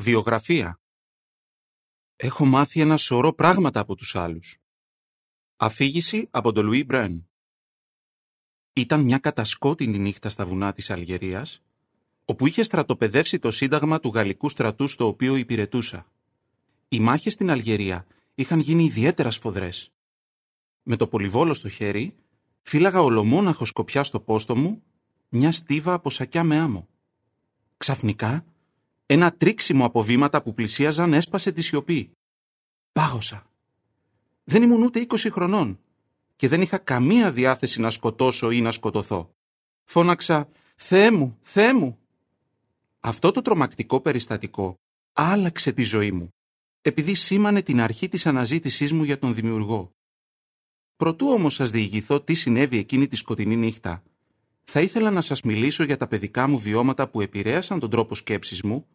Βιογραφία Έχω μάθει ένα σωρό πράγματα από τους άλλους. Αφήγηση από τον Λουί Μπρέν Ήταν μια κατασκότεινη νύχτα στα βουνά της Αλγερίας, όπου είχε στρατοπεδεύσει το σύνταγμα του γαλλικού στρατού στο οποίο υπηρετούσα. Οι μάχες στην Αλγερία είχαν γίνει ιδιαίτερα σφοδρές. Με το πολυβόλο στο χέρι, φύλαγα ολομόναχο σκοπιά στο πόστο μου μια στίβα από σακιά με άμμο. Ξαφνικά, ένα τρίξιμο από βήματα που πλησίαζαν έσπασε τη σιωπή. Πάγωσα. Δεν ήμουν ούτε 20 χρονών και δεν είχα καμία διάθεση να σκοτώσω ή να σκοτωθώ. Φώναξα «Θεέ μου, Θεέ μου». Αυτό το τρομακτικό περιστατικό άλλαξε τη ζωή μου, επειδή σήμανε την αρχή της αναζήτησής μου για τον δημιουργό. Προτού όμως σας διηγηθώ τι συνέβη εκείνη τη σκοτεινή νύχτα, θα ήθελα να σας μιλήσω για τα παιδικά μου βιώματα που επηρέασαν τον τρόπο σκέψης μου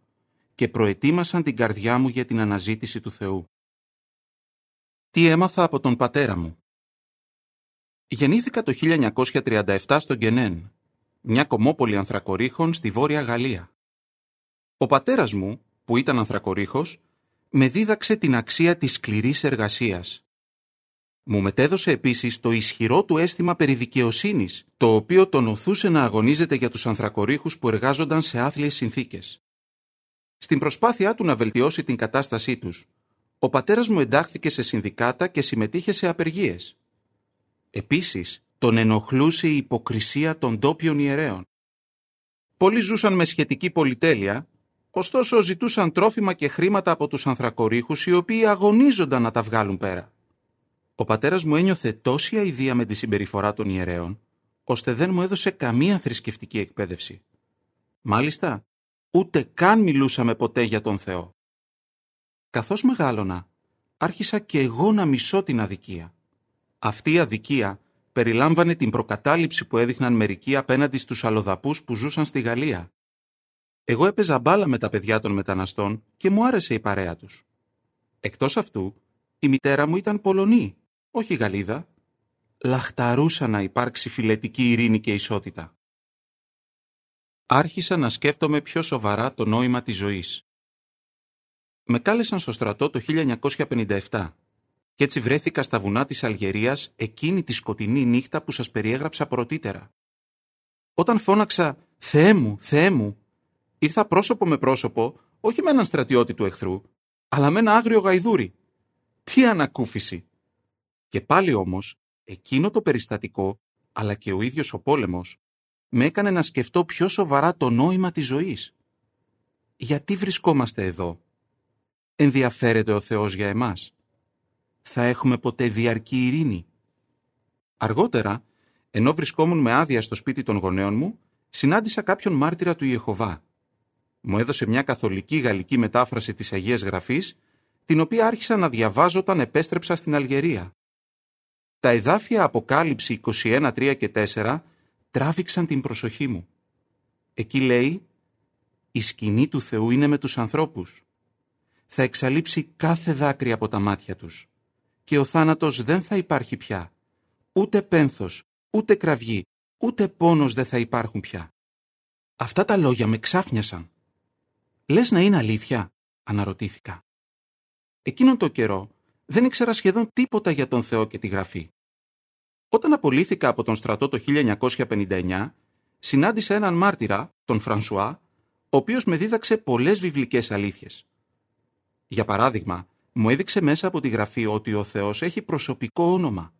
και προετοίμασαν την καρδιά μου για την αναζήτηση του Θεού. Τι έμαθα από τον πατέρα μου; Γεννήθηκα το 1937 στο Γκενέν, μια κομμόπολη ανθρακορίχων στη Βόρεια Γαλλία. Ο πατέρας μου, που ήταν ανθρακορίχος, με δίδαξε την αξία της σκληρής εργασίας. Μου μετέδωσε επίσης το ισχυρό του αίσθημα περί δικαιοσύνης, το οποίο τον οθούσε να αγωνίζεται για τους ανθρακορίχους που εργάζονταν σε άθλιες συνθήκες. Στην προσπάθειά του να βελτιώσει την κατάστασή τους, ο πατέρας μου εντάχθηκε σε συνδικάτα και συμμετείχε σε απεργίες. Επίσης, τον ενοχλούσε η υποκρισία των ντόπιων ιερέων. Πολλοί ζούσαν με σχετική πολυτέλεια, ωστόσο ζητούσαν τρόφιμα και χρήματα από τους ανθρακορίχους οι οποίοι αγωνίζονταν να τα βγάλουν πέρα. Ο πατέρας μου ένιωθε τόση αηδία με τη συμπεριφορά των ιερέων, ώστε δεν μου έδωσε καμία θρησκευτική εκπαίδευση. Μάλιστα, ούτε καν μιλούσαμε ποτέ για τον Θεό. Καθώς μεγάλωνα, άρχισα και εγώ να μισώ την αδικία. Αυτή η αδικία περιλάμβανε την προκατάληψη που έδειχναν μερικοί απέναντι στους αλλοδαπούς που ζούσαν στη Γαλλία. Εγώ έπαιζα μπάλα με τα παιδιά των μεταναστών και μου άρεσε η παρέα τους. Εκτός αυτού, η μητέρα μου ήταν Πολωνή, όχι Γαλλίδα. Λαχταρούσα να υπάρξει φιλετική ειρήνη και ισότητα άρχισα να σκέφτομαι πιο σοβαρά το νόημα της ζωής. Με κάλεσαν στο στρατό το 1957 και έτσι βρέθηκα στα βουνά της Αλγερίας εκείνη τη σκοτεινή νύχτα που σας περιέγραψα πρωτήτερα. Όταν φώναξα «Θεέ μου, Θεέ μου», ήρθα πρόσωπο με πρόσωπο όχι με έναν στρατιώτη του εχθρού, αλλά με ένα άγριο γαϊδούρι. Τι ανακούφιση! Και πάλι όμως, εκείνο το περιστατικό, αλλά και ο ίδιος ο πόλεμος, με έκανε να σκεφτώ πιο σοβαρά το νόημα της ζωής. Γιατί βρισκόμαστε εδώ; Ενδιαφέρεται ο Θεός για εμάς. Θα έχουμε ποτέ διαρκή ειρήνη; Αργότερα, ενώ βρισκόμουν με άδεια στο σπίτι των γονέων μου, συνάντησα κάποιον μάρτυρα του Ιεχωβά. Μου έδωσε μια καθολική γαλλική μετάφραση της Αγίας Γραφής, την οποία άρχισα να διαβάζω όταν επέστρεψα στην Αλγερία. Τα εδάφια Αποκάλυψη 21, 3 και 4 τράβηξαν την προσοχή μου. Εκεί λέει «Η σκηνή του Θεού είναι με τους ανθρώπους. Θα εξαλείψει κάθε δάκρυ από τα μάτια τους και ο θάνατος δεν θα υπάρχει πια. Ούτε πένθος, ούτε κραυγή, ούτε πόνος δεν θα υπάρχουν πια». Αυτά τα λόγια με ξάφνιασαν. «Λες να είναι αλήθεια» αναρωτήθηκα. Εκείνον το καιρό δεν ήξερα σχεδόν τίποτα για τον Θεό και τη Γραφή. Όταν απολύθηκα από τον στρατό το 1959, συνάντησα έναν μάρτυρα, τον Φρανσουά, ο οποίος με δίδαξε πολλές βιβλικές αλήθειες. Για παράδειγμα, μου έδειξε μέσα από τη γραφή ότι ο Θεός έχει προσωπικό όνομα.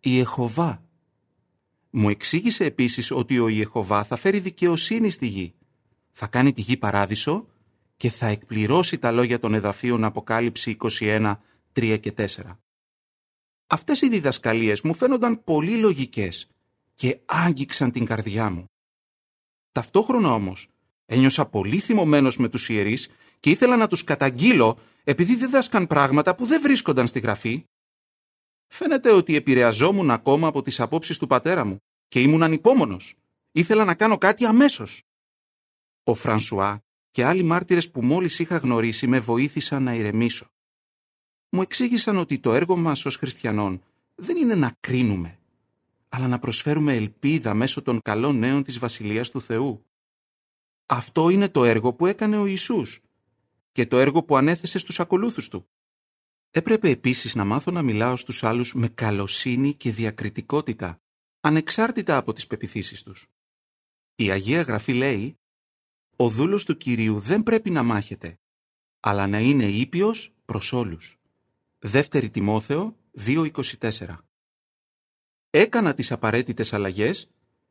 Ιεχωβά. Μου εξήγησε επίσης ότι ο Ιεχωβά θα φέρει δικαιοσύνη στη γη. Θα κάνει τη γη παράδεισο και θα εκπληρώσει τα λόγια των εδαφείων Αποκάλυψη 21, 3 και 4. Αυτές οι διδασκαλίες μου φαίνονταν πολύ λογικές και άγγιξαν την καρδιά μου. Ταυτόχρονα όμως ένιωσα πολύ θυμωμένος με τους ιερείς και ήθελα να τους καταγγείλω επειδή δίδασκαν πράγματα που δεν βρίσκονταν στη γραφή. Φαίνεται ότι επηρεαζόμουν ακόμα από τις απόψεις του πατέρα μου και ήμουν ανυπόμονος. Ήθελα να κάνω κάτι αμέσως. Ο Φρανσουά και άλλοι μάρτυρες που μόλις είχα γνωρίσει με βοήθησαν να ηρεμήσω μου εξήγησαν ότι το έργο μας ως χριστιανών δεν είναι να κρίνουμε, αλλά να προσφέρουμε ελπίδα μέσω των καλών νέων της Βασιλείας του Θεού. Αυτό είναι το έργο που έκανε ο Ιησούς και το έργο που ανέθεσε στους ακολούθους του. Έπρεπε επίσης να μάθω να μιλάω στους άλλους με καλοσύνη και διακριτικότητα, ανεξάρτητα από τις πεπιθήσεις τους. Η Αγία Γραφή λέει «Ο δούλος του Κυρίου δεν πρέπει να μάχεται, αλλά να είναι ήπιος προς όλους». Δεύτερη Τιμόθεο 2.24 Έκανα τις απαραίτητες αλλαγές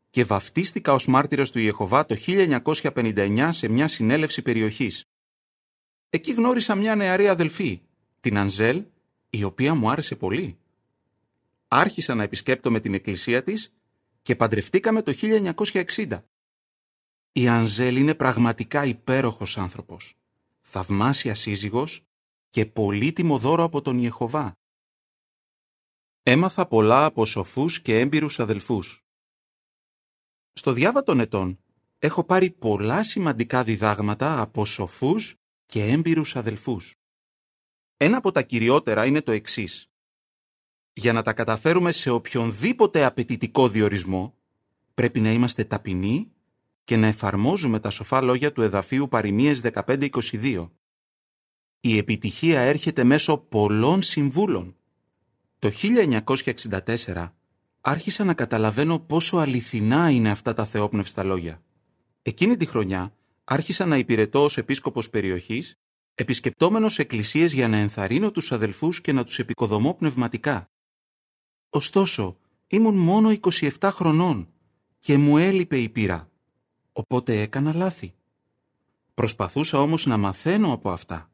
και βαφτίστηκα ως μάρτυρος του Ιεχωβά το 1959 σε μια συνέλευση περιοχής. Εκεί γνώρισα μια νεαρή αδελφή, την Ανζέλ, η οποία μου άρεσε πολύ. Άρχισα να επισκέπτομαι την εκκλησία της και παντρευτήκαμε το 1960. Η Ανζέλ είναι πραγματικά υπέροχος άνθρωπος, θαυμάσια σύζυγος και πολύτιμο δώρο από τον Ιεχωβά. Έμαθα πολλά από σοφούς και έμπειρους αδελφούς. Στο διάβα των ετών έχω πάρει πολλά σημαντικά διδάγματα από σοφούς και έμπειρους αδελφούς. Ένα από τα κυριότερα είναι το εξής. Για να τα καταφέρουμε σε οποιονδήποτε απαιτητικό διορισμό, πρέπει να είμαστε ταπεινοί και να εφαρμόζουμε τα σοφά λόγια του εδαφίου Παριμίες 15-22. Η επιτυχία έρχεται μέσω πολλών συμβούλων. Το 1964 άρχισα να καταλαβαίνω πόσο αληθινά είναι αυτά τα θεόπνευστα λόγια. Εκείνη τη χρονιά άρχισα να υπηρετώ ως επίσκοπος περιοχής, επισκεπτόμενος εκκλησίες για να ενθαρρύνω τους αδελφούς και να τους επικοδομώ πνευματικά. Ωστόσο, ήμουν μόνο 27 χρονών και μου έλειπε η πείρα, οπότε έκανα λάθη. Προσπαθούσα όμως να μαθαίνω από αυτά.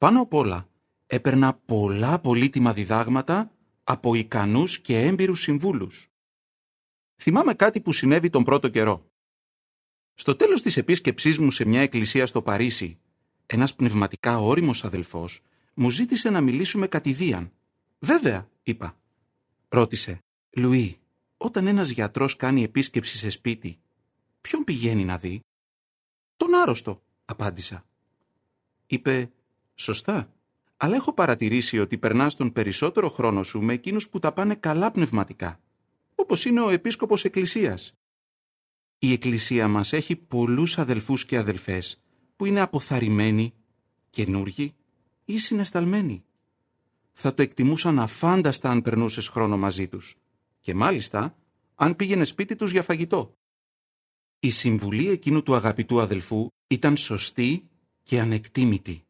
Πάνω απ' όλα, έπαιρνα πολλά πολύτιμα διδάγματα από ικανούς και έμπειρους συμβούλους. Θυμάμαι κάτι που συνέβη τον πρώτο καιρό. Στο τέλος της επίσκεψής μου σε μια εκκλησία στο Παρίσι, ένας πνευματικά όριμος αδελφός μου ζήτησε να μιλήσουμε κατηδίαν. «Βέβαια», είπα. Ρώτησε, «Λουί, όταν ένας γιατρός κάνει επίσκεψη σε σπίτι, ποιον πηγαίνει να δει» «Τον άρρωστο», απάντησα. Είπε, «Σωστά, αλλά έχω παρατηρήσει ότι περνάς τον περισσότερο χρόνο σου με εκείνους που τα πάνε καλά πνευματικά, όπως είναι ο επίσκοπος εκκλησίας. Η εκκλησία μας έχει πολλούς αδελφούς και αδελφές που είναι αποθαρρυμένοι, καινούργοι ή συναισθαλμένοι. Θα το εκτιμούσαν αφάνταστα αν περνούσες χρόνο μαζί τους και μάλιστα αν πήγαινε σπίτι τους για φαγητό. Η συμβουλή εκείνου του αγαπητού αδελφού ήταν σωστή και ανεκτήμητη.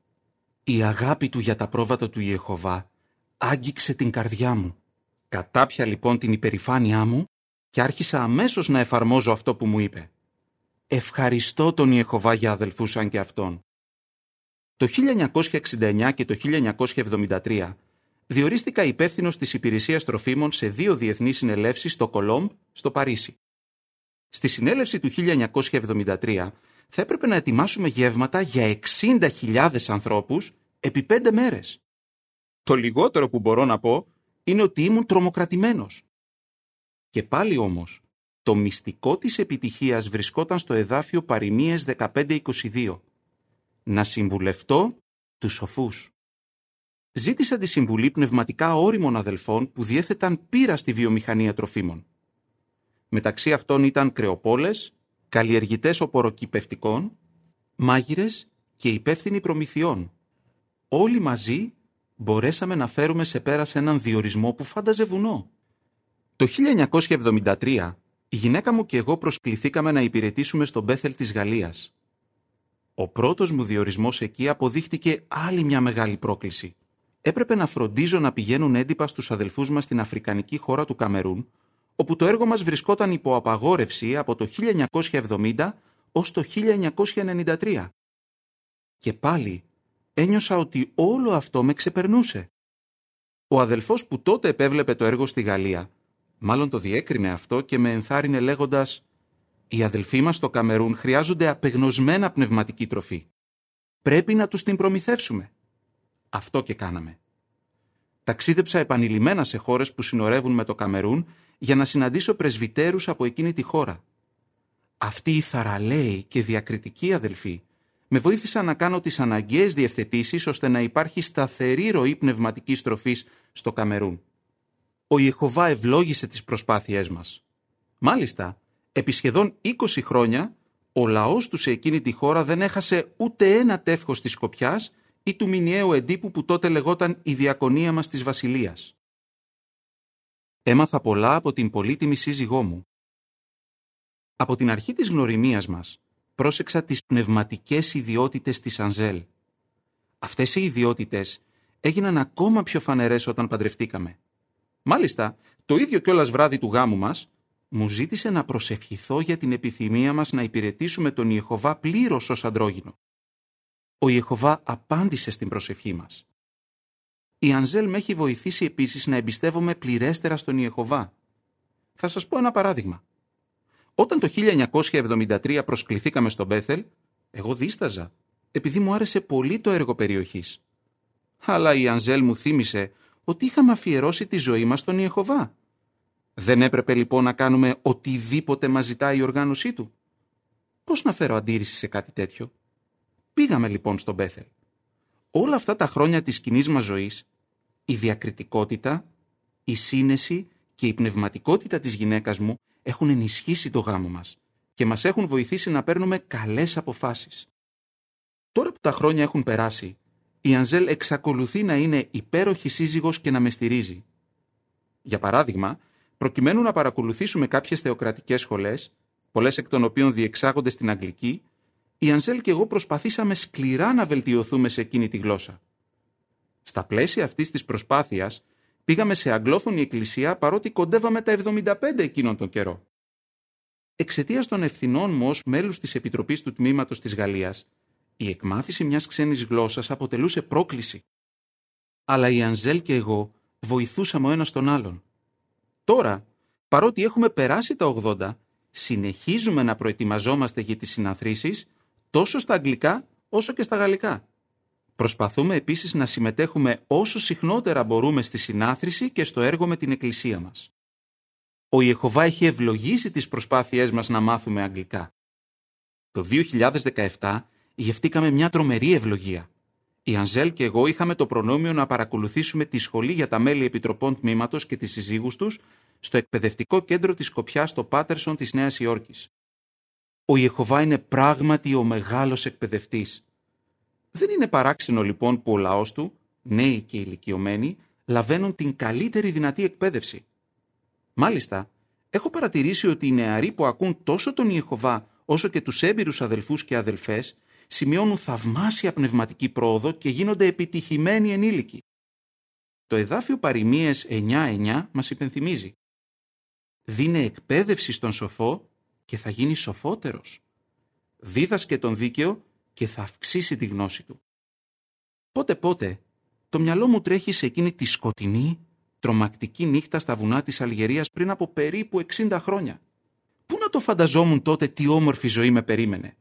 Η αγάπη του για τα πρόβατα του Ιεχωβά άγγιξε την καρδιά μου. Κατάπια λοιπόν την υπερηφάνειά μου και άρχισα αμέσως να εφαρμόζω αυτό που μου είπε. Ευχαριστώ τον Ιεχωβά για αδελφούς σαν και αυτόν. Το 1969 και το 1973 διορίστηκα υπεύθυνος της υπηρεσίας τροφίμων σε δύο διεθνείς συνελεύσεις στο Κολόμπ, στο Παρίσι. Στη συνέλευση του 1973 θα έπρεπε να ετοιμάσουμε γεύματα για 60.000 ανθρώπους επί πέντε μέρες. Το λιγότερο που μπορώ να πω είναι ότι ήμουν τρομοκρατημένος. Και πάλι όμως, το μυστικό της επιτυχίας βρισκόταν στο εδάφιο Παριμίες 15-22. Να συμβουλευτώ τους σοφούς. Ζήτησα τη συμβουλή πνευματικά όριμων αδελφών που διέθεταν πείρα στη βιομηχανία τροφίμων. Μεταξύ αυτών ήταν κρεοπόλες, καλλιεργητές οποροκυπευτικών, μάγειρες και υπεύθυνοι προμηθειών. Όλοι μαζί μπορέσαμε να φέρουμε σε πέρα σε έναν διορισμό που φάνταζε βουνό. Το 1973 η γυναίκα μου και εγώ προσκληθήκαμε να υπηρετήσουμε στον Μπέθελ της Γαλλίας. Ο πρώτος μου διορισμός εκεί αποδείχτηκε άλλη μια μεγάλη πρόκληση. Έπρεπε να φροντίζω να πηγαίνουν έντυπα στους αδελφούς μας στην αφρικανική χώρα του Καμερούν, όπου το έργο μας βρισκόταν υπό απαγόρευση από το 1970 ως το 1993. Και πάλι ένιωσα ότι όλο αυτό με ξεπερνούσε. Ο αδελφός που τότε επέβλεπε το έργο στη Γαλλία, μάλλον το διέκρινε αυτό και με ενθάρρυνε λέγοντας «Οι αδελφοί μας στο Καμερούν χρειάζονται απεγνωσμένα πνευματική τροφή. Πρέπει να τους την προμηθεύσουμε». Αυτό και κάναμε. Ταξίδεψα επανειλημμένα σε χώρες που συνορεύουν με το Καμερούν για να συναντήσω πρεσβυτέρους από εκείνη τη χώρα. Αυτοί οι θαραλέοι και διακριτικοί αδελφοί με βοήθησαν να κάνω τις αναγκαίες διευθετήσεις ώστε να υπάρχει σταθερή ροή πνευματικής τροφής στο Καμερούν. Ο Ιεχωβά ευλόγησε τις προσπάθειές μας. Μάλιστα, επί σχεδόν 20 χρόνια ο λαός τους σε εκείνη τη χώρα δεν έχασε ούτε ένα τεύχος της Σκοπιάς ή του μηνιαίου εντύπου που τότε λεγόταν η διακονία μας της Βασιλείας. Έμαθα πολλά από την πολύτιμη σύζυγό μου. Από την αρχή της γνωριμίας μας, πρόσεξα τις πνευματικές ιδιότητες της Ανζέλ. Αυτές οι ιδιότητες έγιναν ακόμα πιο φανερές όταν παντρευτήκαμε. Μάλιστα, το ίδιο κιόλας βράδυ του γάμου μας, μου ζήτησε να προσευχηθώ για την επιθυμία μας να υπηρετήσουμε τον Ιεχωβά πλήρως ως αντρόγινο. Ο Ιεχωβά απάντησε στην προσευχή μας. Η Ανζέλ με έχει βοηθήσει επίσης να εμπιστεύομαι πληρέστερα στον Ιεχωβά. Θα σας πω ένα παράδειγμα. Όταν το 1973 προσκληθήκαμε στον Μπέθελ, εγώ δίσταζα, επειδή μου άρεσε πολύ το έργο περιοχής. Αλλά η Ανζέλ μου θύμισε ότι είχαμε αφιερώσει τη ζωή μας στον Ιεχωβά. Δεν έπρεπε λοιπόν να κάνουμε οτιδήποτε μας ζητάει η οργάνωσή του. Πώς να φέρω αντίρρηση σε κάτι τέτοιο; Πήγαμε λοιπόν στον Μπέθελ. Όλα αυτά τα χρόνια της κοινής μας ζωής, η διακριτικότητα, η σύνεση και η πνευματικότητα της γυναίκας μου έχουν ενισχύσει το γάμο μας και μας έχουν βοηθήσει να παίρνουμε καλές αποφάσεις. Τώρα που τα χρόνια έχουν περάσει, η Ανζέλ εξακολουθεί να είναι υπέροχη σύζυγος και να με στηρίζει. Για παράδειγμα, προκειμένου να παρακολουθήσουμε κάποιες θεοκρατικές σχολές, πολλές εκ των οποίων διεξάγονται στην Αγγλική, η Ανζέλ και εγώ προσπαθήσαμε σκληρά να βελτιωθούμε σε εκείνη τη γλώσσα. Στα πλαίσια αυτής της προσπάθειας, πήγαμε σε αγγλόφωνη εκκλησία παρότι κοντεύαμε τα 75 εκείνον τον καιρό. Εξαιτίας των ευθυνών μου ως μέλους της Επιτροπής του Τμήματος της Γαλλίας, η εκμάθηση μιας ξένης γλώσσας αποτελούσε πρόκληση. Αλλά η Ανζέλ και εγώ βοηθούσαμε ο ένας τον άλλον. Τώρα, παρότι έχουμε περάσει τα 80, συνεχίζουμε να προετοιμαζόμαστε για τις συναθρήσεις τόσο στα αγγλικά όσο και στα γαλλικά. Προσπαθούμε επίσης να συμμετέχουμε όσο συχνότερα μπορούμε στη συνάθρηση και στο έργο με την Εκκλησία μας. Ο Ιεχωβά έχει ευλογήσει τις προσπάθειές μας να μάθουμε αγγλικά. Το 2017 γευτήκαμε μια τρομερή ευλογία. Η Ανζέλ και εγώ είχαμε το προνόμιο να παρακολουθήσουμε τη σχολή για τα μέλη επιτροπών τμήματος και τις συζύγους τους στο εκπαιδευτικό κέντρο της Σκοπιά στο Πάτερσον της Νέας Υόρκης. Ο Ιεχωβά είναι πράγματι ο μεγάλος εκπαιδευτής. Δεν είναι παράξενο λοιπόν που ο λαός του, νέοι και ηλικιωμένοι, λαβαίνουν την καλύτερη δυνατή εκπαίδευση. Μάλιστα, έχω παρατηρήσει ότι οι νεαροί που ακούν τόσο τον Ιεχωβά όσο και τους έμπειρους αδελφούς και αδελφές σημειώνουν θαυμάσια πνευματική πρόοδο και γίνονται επιτυχημένοι ενήλικοι. Το εδάφιο παροιμίες 9-9 μας υπενθυμίζει. Δίνε εκπαίδευση στον σοφό και θα γίνει σοφότερος. Δίδασκε τον δίκαιο και θα αυξήσει τη γνώση του. Πότε πότε το μυαλό μου τρέχει σε εκείνη τη σκοτεινή, τρομακτική νύχτα στα βουνά της Αλγερίας πριν από περίπου 60 χρόνια. Πού να το φανταζόμουν τότε τι όμορφη ζωή με περίμενε.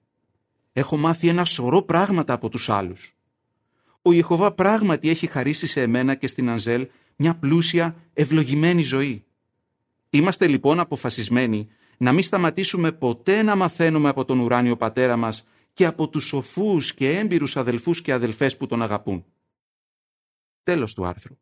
Έχω μάθει ένα σωρό πράγματα από τους άλλους. Ο Ιεχωβά πράγματι έχει χαρίσει σε εμένα και στην Ανζέλ μια πλούσια, ευλογημένη ζωή. Είμαστε λοιπόν αποφασισμένοι να μην σταματήσουμε ποτέ να μαθαίνουμε από τον ουράνιο πατέρα μας και από τους σοφούς και έμπειρους αδελφούς και αδελφές που τον αγαπούν. Τέλος του άρθρου.